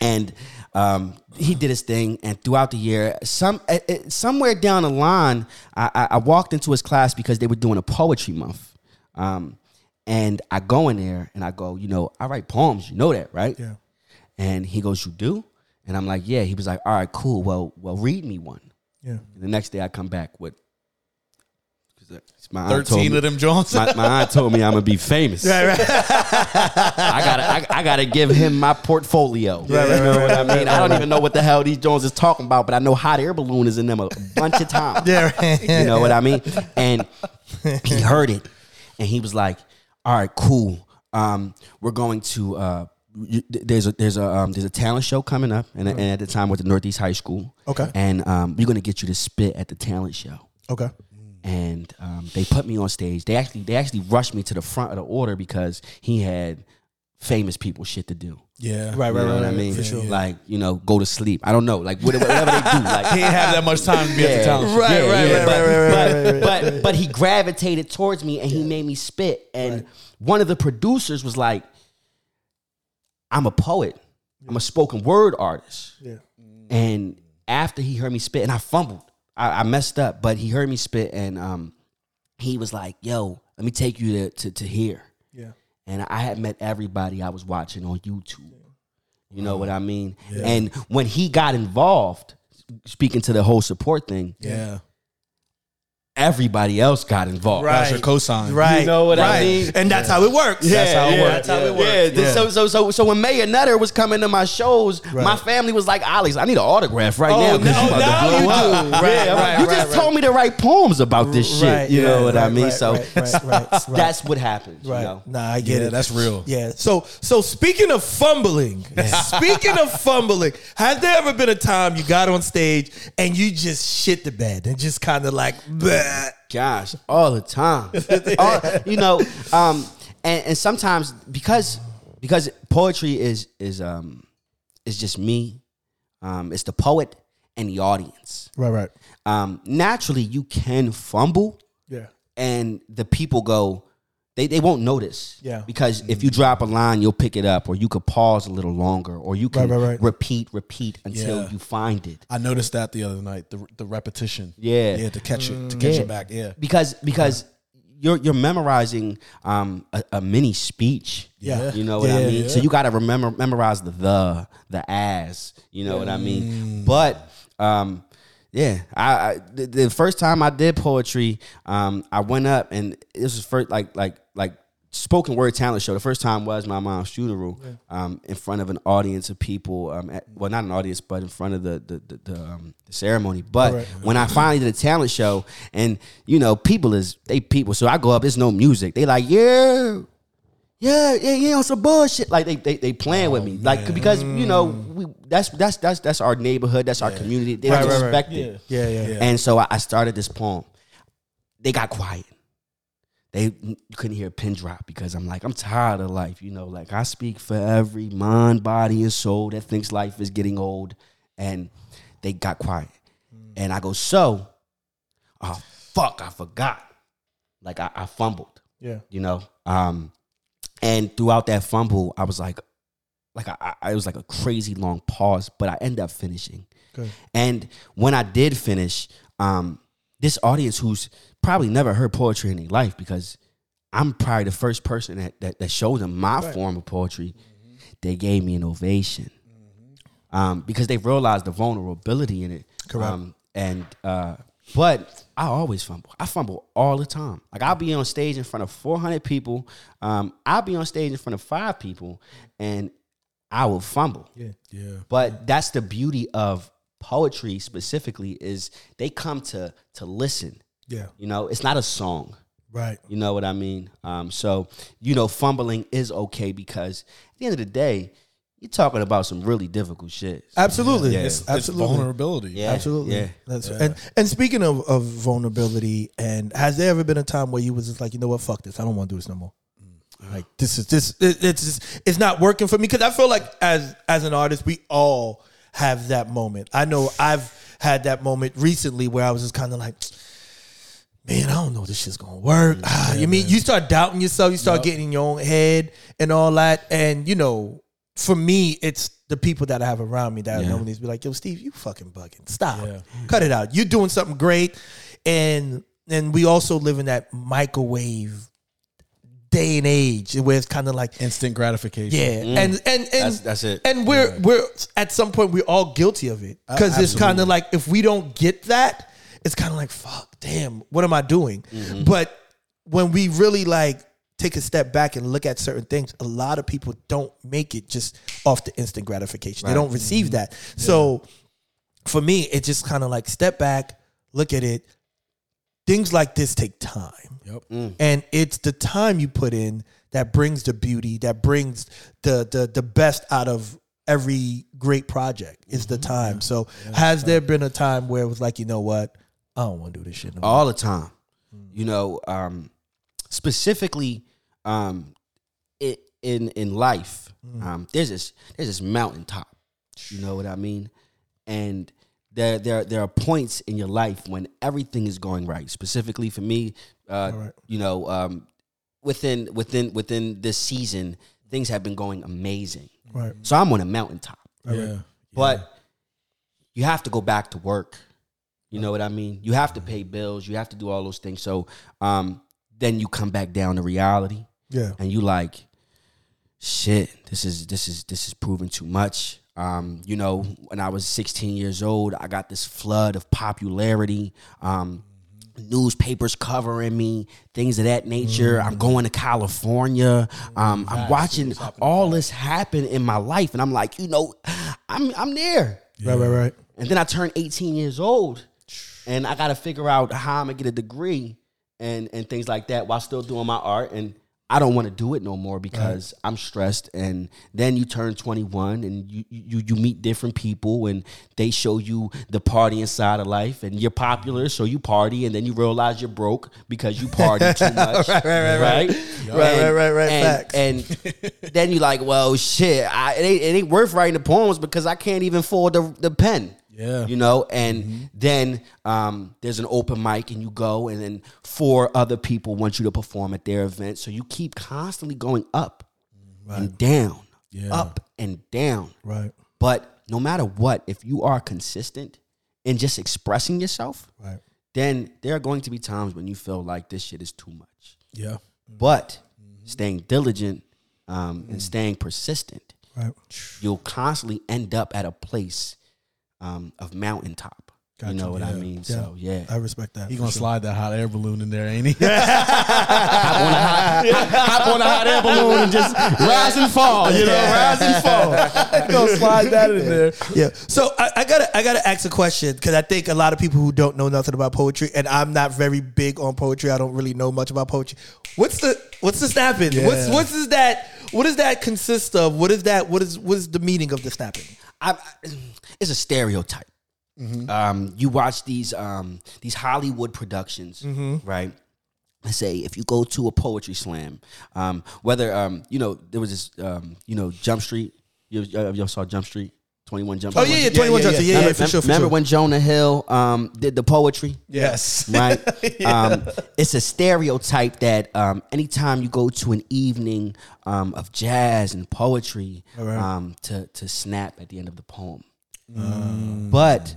And um, he did his thing, and throughout the year, some eh, eh, somewhere down the line, I, I, I walked into his class because they were doing a poetry month, um, and I go in there and I go, you know, I write poems, you know that, right? Yeah. And he goes, you do? And I'm like, yeah. He was like, all right, cool. Well, well, read me one. Yeah. And the next day, I come back with. 'cause My aunt told Thirteen me- of them Johnson. my, my aunt told me I'm gonna be famous. Right, right. I gotta, I, I gotta give him my portfolio. you know what I mean? I don't even know what the hell these Jones is talking about, but I know hot air balloon is in them a bunch of times. Yeah, right. You know what I mean? And he heard it, and he was like, "All right, cool. Um, we're going to." Uh, you- there's a there's a um, there's a talent show coming up, and, and at the time with the Northeast High School. Okay. And um, we're gonna get you to spit at the talent show Okay. and um, they put me on stage. They actually they actually rushed me to the front of the order because he had famous people shit to do. yeah. Right, You right, know right. what I mean? For sure. Like you know, go to sleep. I don't know, like whatever, whatever they do. Like He didn't have that much time to be at the talent show. Right, right, right, but, right, right, but, right, right, but, but he gravitated towards me and he made me spit. And one of the producers was like, "I'm a poet. I'm a spoken word artist." Yeah. And after he heard me spit, and I fumbled, I, I messed up, but he heard me spit, and um, he was like, "Yo, let me take you to to, to here." Yeah. and I had met everybody I was watching on YouTube. You know what I mean? And when he got involved, speaking to the whole support thing, Yeah. Everybody else got involved. That's your cosign. Right. You know what I mean? And that's how it works. Yeah, that's how it yeah, works. That's how yeah, it works. yeah. Th- So, so, so, so when Mayor Nutter was coming to my shows, my family was like, "Alex, I need an autograph right Oh, now because now- you about now to blow you up." do. Yeah, Right, right, you just right. told me to write poems about this shit. Right, you know yeah, what I mean? right, so right, right, right, right. that's what happens. Right. You know? Nah, I get Yeah, it. that's real. Yeah. So so speaking of fumbling, speaking of fumbling, has there ever been a time you got on stage and you just shit the bed and just kind of like, bleh? Gosh, all the time. All- you know, um, and, and sometimes because because poetry is is um is just me, um, it's the poet and the audience. right, right, Um, naturally, you can fumble, yeah, and the people go, they they won't notice. Yeah. Because if you drop a line, you'll pick it up, or you could pause a little longer, or you can Right, right, right. repeat, repeat until Yeah. you find it. I noticed that the other night. The the repetition. Yeah. Yeah. To catch it. To catch Yeah. it back. Yeah. because because you're you're memorizing um, a, a mini speech. Yeah. you know what Yeah, I mean. yeah. So you got to remember memorize the the the as. You know what I mean. But um, yeah, I, I the, the first time I did poetry, um, I went up and this was first like like like spoken word talent show. The first time was my mom's funeral, um, in front of an audience of people. Um, at, well, not an audience, but in front of the the the, the, um, the ceremony. But Right. when I finally did a talent show, and you know, people is they people. So I go up, there's no music. They like, yeah, yeah, yeah, yeah, on some bullshit. Like they they, they playing with me, like because you know we that's that's that's that's our neighborhood, that's our community. They Right, don't right, right. respect it. yeah, yeah, yeah. And so I, I started this poem. They got quiet. They you couldn't hear a pin drop because I'm like, I'm tired of life. You know, like I speak for every mind, body, and soul that thinks life is getting old. And they got quiet. And I go, so, oh fuck, I forgot. Like I, I fumbled yeah. you know. Um, and throughout that fumble, I was like, like I, I it was like a crazy long pause, but I ended up finishing. Good. And when I did finish, um, this audience who's probably never heard poetry in their life because I'm probably the first person that that, that showed them my form of poetry. They gave me an ovation um, because they realized the vulnerability in it. Correct. Um, and uh, but I always fumble. I fumble all the time. Like I'll be on stage in front of 400 people. Um, I'll be on stage in front of five people, and I will fumble. Yeah. Yeah. But that's the beauty of poetry specifically is they come to to listen. Yeah. You know, it's not a song. Right. You know what I mean? Um, so you know, fumbling is okay because at the end of the day, you're talking about some really difficult shit. Absolutely. Yeah. It's, it's Absolutely. vulnerability. Yeah, Absolutely. yeah. That's and and speaking of, of vulnerability, and has there ever been a time where you was just like, you know what, fuck this, I don't want to do this no more. Like this is this it, it's just, it's not working for me because I feel like as as an artist, we all have that moment. I know I've had that moment recently where I was just kind of like, man, I don't know if this shit's gonna work. Ah, you mean you start doubting yourself, you start getting in your own head and all that, and you know, for me, it's the people that I have around me that Yeah. normally be like, "Yo, Steve, you fucking bugging. Stop. Cut it out. You're doing something great." And and we also live in that microwave day and age where it's kind of like, Instant gratification. yeah, and and and Mm. That's- that's it. And we're we're at some point we're all guilty of it because it's kind of like if we don't get that, it's kind of like fuck, damn, what am I doing? Mm-hmm. But when we really like take a step back and look at certain things, a lot of people don't make it just off the instant gratification. They don't receive Mm-hmm. that. So for me, it just kind of like step back, look at it. Things like this take time. Yep. And it's the time you put in that brings the beauty, that brings the the the best out of every great project. Is the time. So has there been a time where it was like, you know what? I don't want to do this shit no more. all the time. You know, um, specifically, um, it, in in life, um, there's this there's this mountaintop. You know what I mean? And there there there are points in your life when everything is going right. Specifically for me, uh, right. you know, um, within within within this season, things have been going amazing. Right. So I'm on a mountaintop. Yeah. But you have to go back to work. You know what I mean? You have to pay bills. You have to do all those things. So um, then you come back down to reality, Yeah. and you like, shit. This is this is this is proving too much. Um, you know, when I was 16 years old, I got this flood of popularity. Um, newspapers covering me, things of that nature. I'm going to California. Um, I'm watching all this happen in my life, and I'm like, you know, I'm I'm there. Right, right, right. And then I turned 18 years old, and I got to figure out how I'm gonna get a degree and and things like that while still doing my art. And I don't want to do it no more because I'm stressed. And then you turn 21, and you you you meet different people, and they show you the party inside of life, and you're popular, so you party, and then you realize you're broke because you party too much. right, right, right, right, Right, right, right, right. And, Facts. and then you're like, well, shit, I, it, ain't, it ain't worth writing the poems because I can't even afford the, the pen. Yeah. You know, and then um, there's an open mic and you go, and then four other people want you to perform at their event. So you keep constantly going up and down, up and down. Right. But no matter what, if you are consistent in just expressing yourself, Right. then there are going to be times when you feel like this shit is too much. Yeah. But staying diligent um, and staying persistent, Right. you'll constantly end up at a place um, of mountaintop. Gotcha. You know what I Yeah. mean? So yeah. I respect that. He gonna sure. slide that hot air balloon in there, ain't he? hop on a hot air balloon and just rise and fall. You know, rise and fall. He gonna slide that in there. Yeah. So I, I gotta I gotta ask a question because I think a lot of people who don't know nothing about poetry, and I'm not very big on poetry. I don't really know much about poetry. What's the what's the snapping? What's what's is that? What does that consist of? What is that? What is what is the meaning of the snapping? I, it's a stereotype. Um, you watch these um, these Hollywood productions, right? Let's say if you go to a poetry slam, um, whether um, you know there was this um, you know Jump Street. You y'all saw Jump Street, Twenty One Jump. Oh yeah, yeah, twenty one yeah, yeah, yeah. yeah, remember, for sure, for remember sure. when Jonah Hill um, did the poetry? Yes. right? um, it's a stereotype that um, anytime you go to an evening um, of jazz and poetry, um, to to snap at the end of the poem. But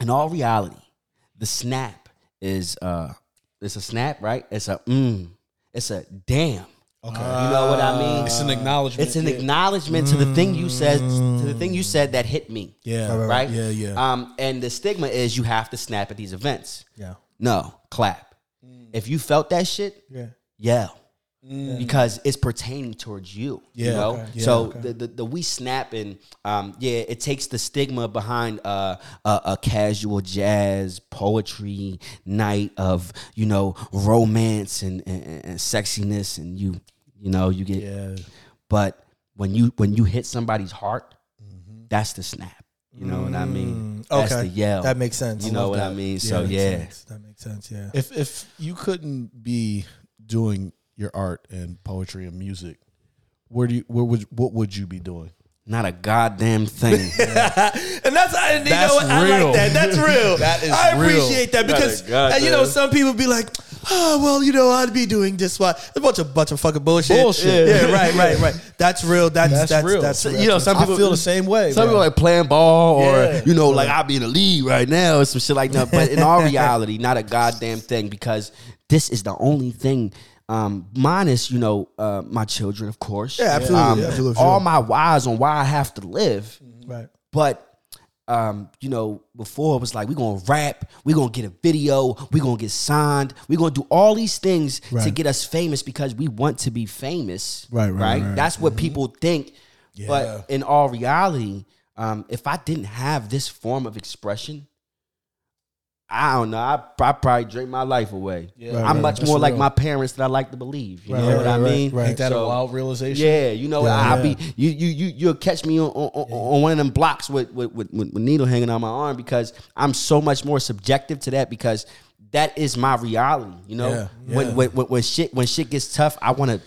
in all reality, the snap is uh, it's a snap, right? It's a mm, it's a damn. Okay, you know what I mean? It's an acknowledgement. It's an yeah. acknowledgement to the thing you said, to the thing you said that hit me. Yeah. Right. Yeah, yeah. Um, and the stigma is you have to snap at these events. Yeah, No, clap. If you felt that shit, yeah. yell. Because it's pertaining towards you. You know? okay. Yeah, so okay. the, the the we snap and um yeah, it takes the stigma behind uh, a, a casual jazz poetry night of, you know, romance and, and, and sexiness and you you know, you get Yeah. but when you when you hit somebody's heart, that's the snap. You know what I mean? That's Okay, the yell. that makes sense. You I know love what I mean? That So makes yeah. sense. that makes sense. Yeah. If if you couldn't be doing your art and poetry and music, where do you where would what would you be doing? Not a goddamn thing. and that's and you That's know what? I real. like that. That's real. That is I real. appreciate that because uh, and, you know some people be like, oh well, you know I'd be doing this. Why a bunch of bunch of fucking bullshit. Bullshit. Yeah, right, right, right. That's real. That's that's That's that's, real. that's So, real. you know, some I people feel the same way. Some bro. people like playing ball, or Yeah. you know, like I'll be in the league right now, or some shit like that. But in all reality, not a goddamn thing because this is the only thing. Um, minus, you know, uh, my children, of course. Yeah, absolutely, Um, absolutely, All my whys on why I have to live. right. But um, you know, before it was like we're gonna rap, we're gonna get a video, we're gonna get signed, we're gonna do all these things to get us famous because we want to be famous. Right, right, right. That's what people think. Yeah. But in all reality, um, if I didn't have this form of expression, I don't know. I, I probably drink my life away. Yeah. Right, I'm right. much That's more like real. my parents that I like to believe. You Right, know right, what I mean? right. Ain't that So- a wild realization? yeah, you know, Yeah, I'll yeah. be you you you you'll catch me on, on, on- on one of them blocks with with, with with needle hanging on my arm because I'm so much more subjective to that because that is my reality. You know, Yeah, When, yeah. when when when shit when shit gets tough, I want to.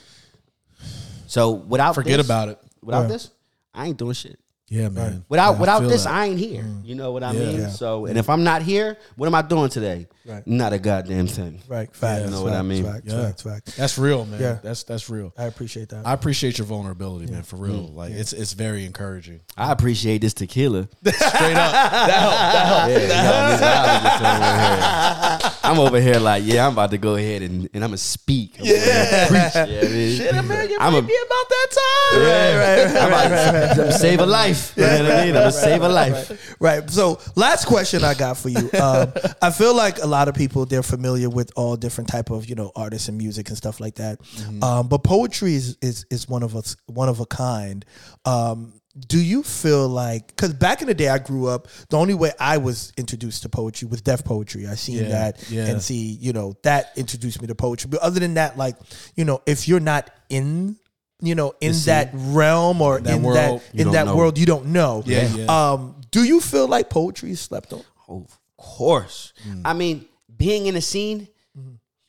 So without Forget this- about it. Without Right. this, I ain't doing shit. Yeah, man. Without Yeah, without this, that. I ain't here. You know what I mean? Yeah. So, and if I'm not here, what am I doing today? Right. Not a goddamn thing. Right. Facts. You know what I mean? Facts, Yeah. facts, facts. That's real, man. Yeah. That's that's real. I appreciate that. I appreciate your vulnerability, man. For real, mm. like it's it's very encouraging. I appreciate this tequila. Straight up. Yeah, I'm over here like, yeah, I'm about to go ahead and, and I'm gonna speak. I'm yeah, preach. Yeah, I mean, Shit, man, you I'm might a- be about that time. Right, Right, right, I'm about to save a life. You know what I mean? I'm gonna save a life. Right. So, last question I got for you. Um, I feel like a lot of people they're familiar with all different type of you know artists and music and stuff like that. Um, but poetry is, is is one of us one of a kind. Um, do you feel like because back in the day I grew up, the only way I was introduced to poetry was Def Poetry. I seen Yeah, that yeah. and see you know that introduced me to poetry. But other than that, like you know, if you're not in you know in that realm or That in world, that you in don't that know. world, you don't know. Yeah, yeah. Um, do you feel like poetry is slept on? Oh, of course. Mm. I mean, being in a scene,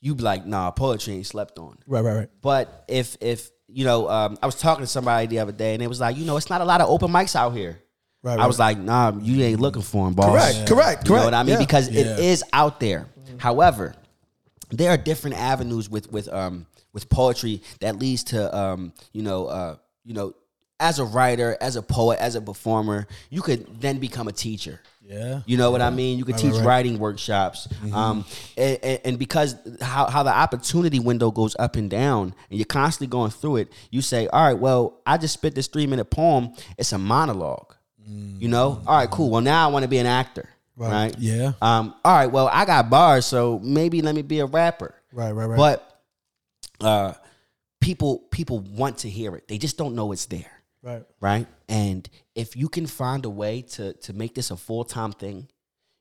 you be like, nah, poetry ain't slept on. Right, right, right. But if if you know, um, I was talking to somebody the other day, and it was like, you know, it's not a lot of open mics out here. Right, I was like, nah, you ain't looking for them, boss. Correct, correct, You know correct. what I mean? Yeah. Because Yeah. it is out there. However, there are different avenues with with um with poetry that leads to um you know uh you know as a writer, as a poet, as a performer, you could then become a teacher. Yeah. You know what I mean? You could teach right. writing workshops, um, and, and, because how, how the opportunity window goes up and down, and you're constantly going through it, you say, "All right, well, I just spit this three minute poem. It's a monologue." You know? All right, cool. Well, now I want to be an actor, right? Yeah. Um, all right, well, I got bars, so maybe let me be a rapper. Right, right, right. But uh, people people want to hear it. They just don't know it's there right. right? And if you can find a way to to make this a full time thing,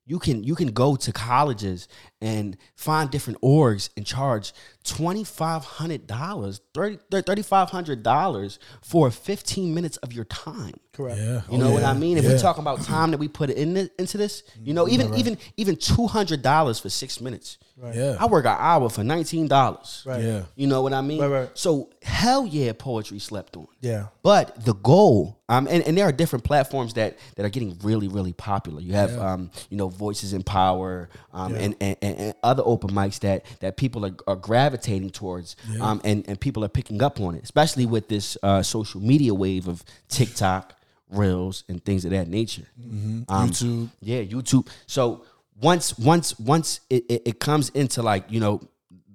you can you can go to colleges and find different orgs and charge twenty five hundred dollars, thirty five hundred dollars for fifteen minutes of your time. Correct. Yeah. You know what I mean? If we're talking about time that we put in thi- into this, you know, even even even two hundred dollars for six minutes. Yeah. I work an hour for nineteen dollars. Right. Yeah. You know what I mean? Right, right. So hell yeah, poetry slept on. Yeah. But the goal, um, and, and there are different platforms that that are getting really, really popular. You have, um, you know, Voices in Power, um, and, and, and and other open mics that that people are, are gravitating towards, um, and and people are picking up on it, especially with this uh, social media wave of TikTok, Reels, and things of that nature. Um, YouTube. yeah, YouTube. So once once once it, it, it comes into like you know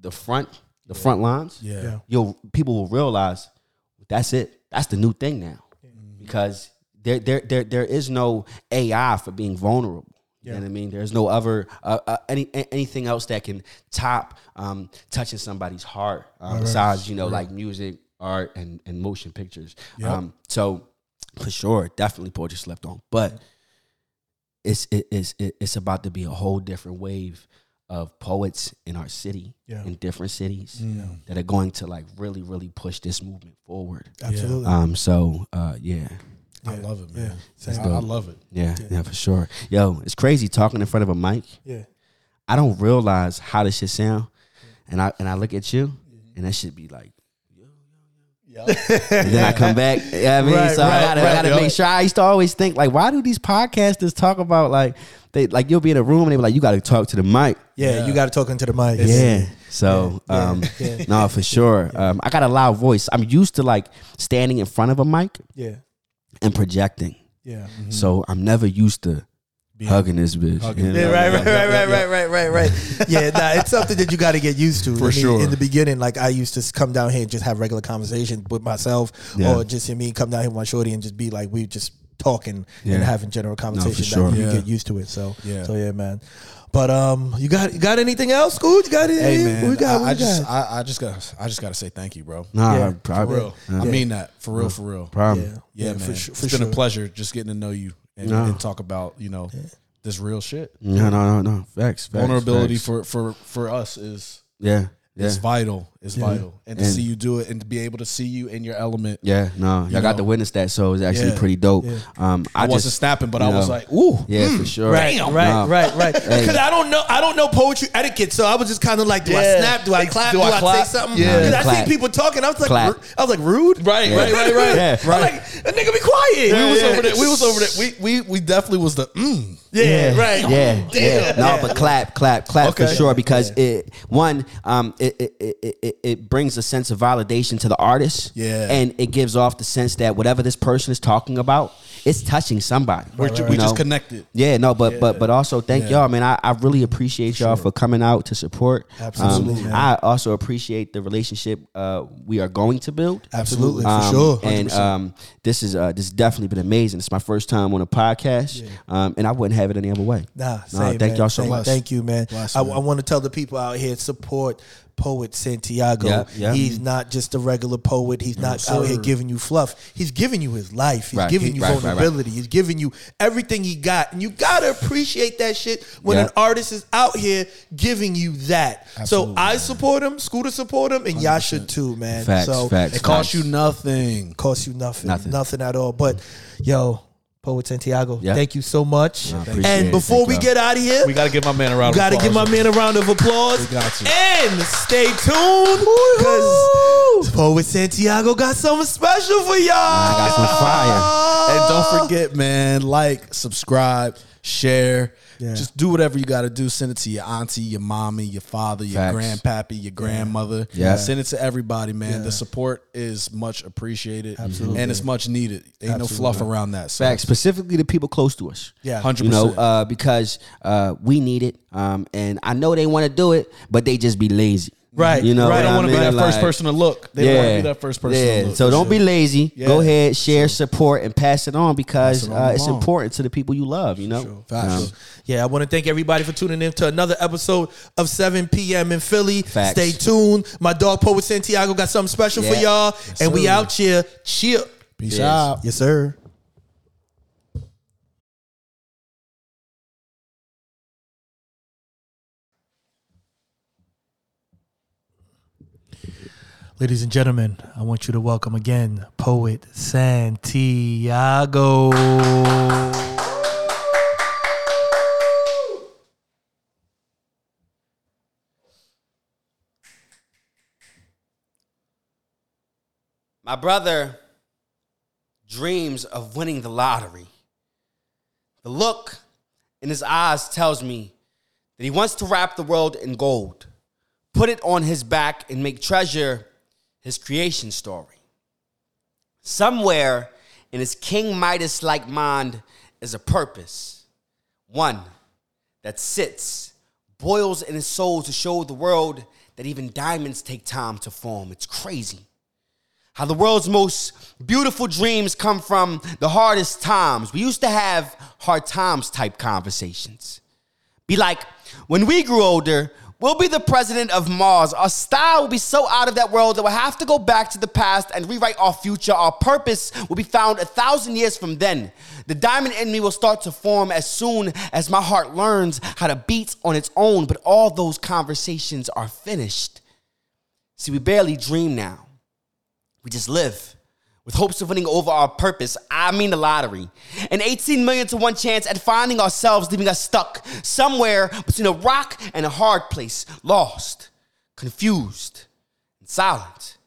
the front the front lines, Yeah. Yeah. you'll people will realize that's it. That's the new thing now, because there there there there is no AI for being vulnerable. You know what I mean? There's no other uh, uh, any anything else that can top um, touching somebody's heart um, besides you know like music, art, and and motion pictures. Um, so for sure, definitely poetry slept on, but it's it, it's it, it's about to be a whole different wave of poets in our city Yeah. in different cities that are going to like really really push this movement forward. Absolutely. um so uh yeah I love it, man. Same. I, I love it. yeah yeah for sure yo it's crazy talking in front of a mic yeah. i don't realize how this shit sound and i and i look at you and that should be like and then I come back. Yeah, I mean, Right, so I gotta, right, I gotta yo. make sure. I used to always think like, why do these podcasters talk about like they like you'll be in a room and they be like, you got to talk to the mic. Yeah, you got to talk into the mic. Yeah. So, um, yeah. no, for sure. Um, I got a loud voice. I'm used to like standing in front of a mic Yeah. And projecting. Yeah. Mm-hmm. So I'm never used to hugging this bitch. Hugging. you know? Yeah, right, right, right, right, right, right, right, right. Yeah, nah, it's something that you got to get used to. For I mean, sure. In the beginning, like I used to s- come down here and just have regular conversation with myself, Yeah. or just me come down here with my shorty and just be like, we just talking Yeah. and having general conversation. sure. that you Yeah. get used to it. So, Yeah. so yeah, man. But um, you got you got anything else, Scooch? You got anything? Hey man, we got? I, What I just got? I, I just got I just got to say thank you, bro. Nah, Yeah, For probably. real. I mean that. For real, for real. Problem. yeah, Yeah, man. for, su- it's for been sure. a pleasure just getting to know you and, No. and talk about, you know, this real shit. No, no, no, no. Facts. facts Vulnerability facts. for for for us is yeah. Is Yeah. vital. Is vital, and to And- see you do it, and to be able to see you in your element. Yeah, no, y'all got know. to witness that, so it's actually Yeah, pretty dope. yeah. Um, I, I, wasn't just, snapping, but you I was like, ooh, yeah, for sure. Right, Damn. right, No. right, right. Hey. Because I don't know, I don't know poetry etiquette, so I was just kind of like, do I snap? Do I clap? Do Do, I I, say something? Yeah. Because I see people talking. I was like, Clap. I was like rude. right, Yeah. right, right, right, Yeah. I'm like, a nigga, be quiet. we was Yeah. over there. We was over there. We we we definitely was the mm. Yeah, right. Yeah, Damn. yeah. No, but clap, clap, clap for sure because it one um it, it, it, it, brings a sense of validation to the artist. Yeah. and it gives off the sense that whatever this person is talking about, it's touching somebody. We're, You we just connected. Yeah, no, but but but also thank Yeah. y'all, man. I, I really appreciate y'all for coming out to support. Absolutely, Um, man. I also appreciate the relationship uh, we are going to build. Absolutely, for Um, sure. And um, this is uh, this has definitely been amazing. It's my first time on a podcast, um, and I wouldn't have it any other way. Nah, No, thank man. y'all so Thank- much. Thank you, man. Bless, I, man. I want to tell the people out here support poet Santiago. Yeah, yeah. He's not just a regular poet. He's not out here giving you fluff. He's giving you his life. He's Right, giving he- you right, right, right. vulnerability. He's giving you everything he got, and you gotta appreciate that shit when Yeah. an artist is out here giving you that. Absolutely, so I support him. Scooter support him, and y'all should too, man. Facts, so facts. It costs you nothing. costs you nothing, Nothing. nothing, at all. But yo, poet Santiago, Yeah. thank you so much. I appreciate and before Thank we get out of here, We got to give my man a round. of Got to give my applause. man a round of applause. We got to. And stay tuned because Poet Santiago got something special for y'all. I got some fire. And don't forget, man, like, subscribe, share. Yeah. Just do whatever you got to do. Send it to your auntie, your mommy, your father, your Facts. grandpappy, your grandmother. Yeah. Send it to everybody, man. Yeah. The support is much appreciated. Absolutely. And it's much needed. Ain't no fluff around that. So Facts, specifically the people close to us. Yeah. 100%. You know, uh, because uh, we need it, um, and I know they want to do it, but they just be lazy. Right, You know, right. what they don't I want to be mean? that first person to look. They don't want to be that first person Yeah. to look. So don't be lazy. Yeah. Go ahead, share, support, and pass it on because it on uh, it's along. important to the people you love. You know. Facts. Um, Yeah, I want to thank everybody for tuning in to another episode of 7 p.m. in Philly. Facts. Stay tuned. My dog Poet Santiago got something special for y'all. and we out here. Cheer. Peace Yes. out. Yes, sir. Ladies and gentlemen, I want you to welcome again Poet Santiago. My brother dreams of winning the lottery. The look in his eyes tells me that he wants to wrap the world in gold, put it on his back, and make treasure his creation story. Somewhere in his King Midas like mind is a purpose, one that sits, boils in his soul to show the world that even diamonds take time to form. It's crazy how the world's most beautiful dreams come from the hardest times. We used to have hard times type conversations. Be like, when we grew older, we'll be the president of Mars. Our style will be so out of that world that we'll have to go back to the past and rewrite our future. Our purpose will be found a thousand years from then. The diamond in me will start to form as soon as my heart learns how to beat on its own. But all those conversations are finished. See, we barely dream now. We just live with hopes of winning over our purpose. I mean the lottery. An 18 million to one chance at finding ourselves, leaving us stuck somewhere between a rock and a hard place, lost, confused, and silent.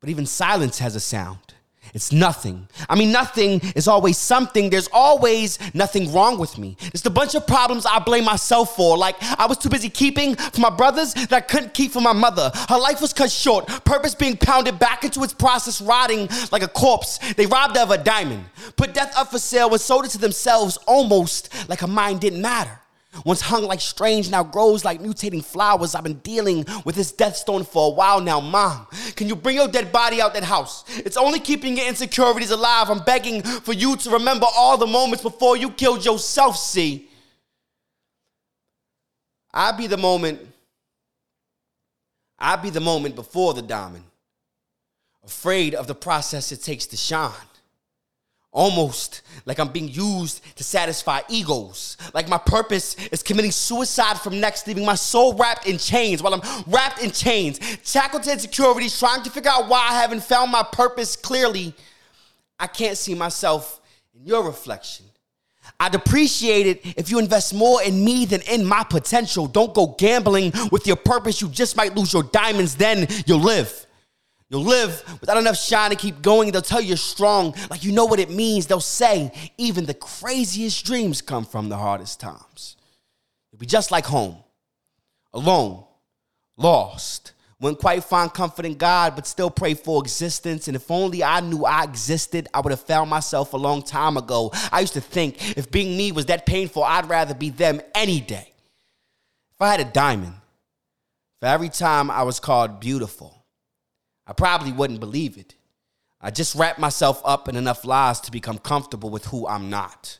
But even silence has a sound. It's nothing. I mean, nothing is always something. There's always nothing wrong with me. It's the bunch of problems I blame myself for. Like I was too busy keeping for my brothers that I couldn't keep for my mother. Her life was cut short, purpose being pounded back into its process, rotting like a corpse. They robbed her of a diamond, put death up for sale, and sold it to themselves almost like her mind didn't matter. Once hung like strange, now grows like mutating flowers. I've been dealing with this death stone for a while now. Mom, can you bring your dead body out that house? It's only keeping your insecurities alive. I'm begging for you to remember all the moments before you killed yourself, see? I be the moment. I be the moment before the diamond. Afraid of the process it takes to shine. Almost like I'm being used to satisfy egos. Like my purpose is committing suicide from next, leaving my soul wrapped in chains while I'm wrapped in chains. Shackled to insecurities, trying to figure out why I haven't found my purpose clearly. I can't see myself in your reflection. I'd appreciate it if you invest more in me than in my potential. Don't go gambling with your purpose. You just might lose your diamonds, then you'll live. You'll live without enough shine to keep going. They'll tell you you're strong, like you know what it means. They'll say even the craziest dreams come from the hardest times. You'll be just like home, alone, lost. Wouldn't quite find comfort in God, but still pray for existence. And if only I knew I existed, I would have found myself a long time ago. I used to think if being me was that painful, I'd rather be them any day. If I had a diamond, for every time I was called beautiful, I probably wouldn't believe it. I just wrapped myself up in enough lies to become comfortable with who I'm not.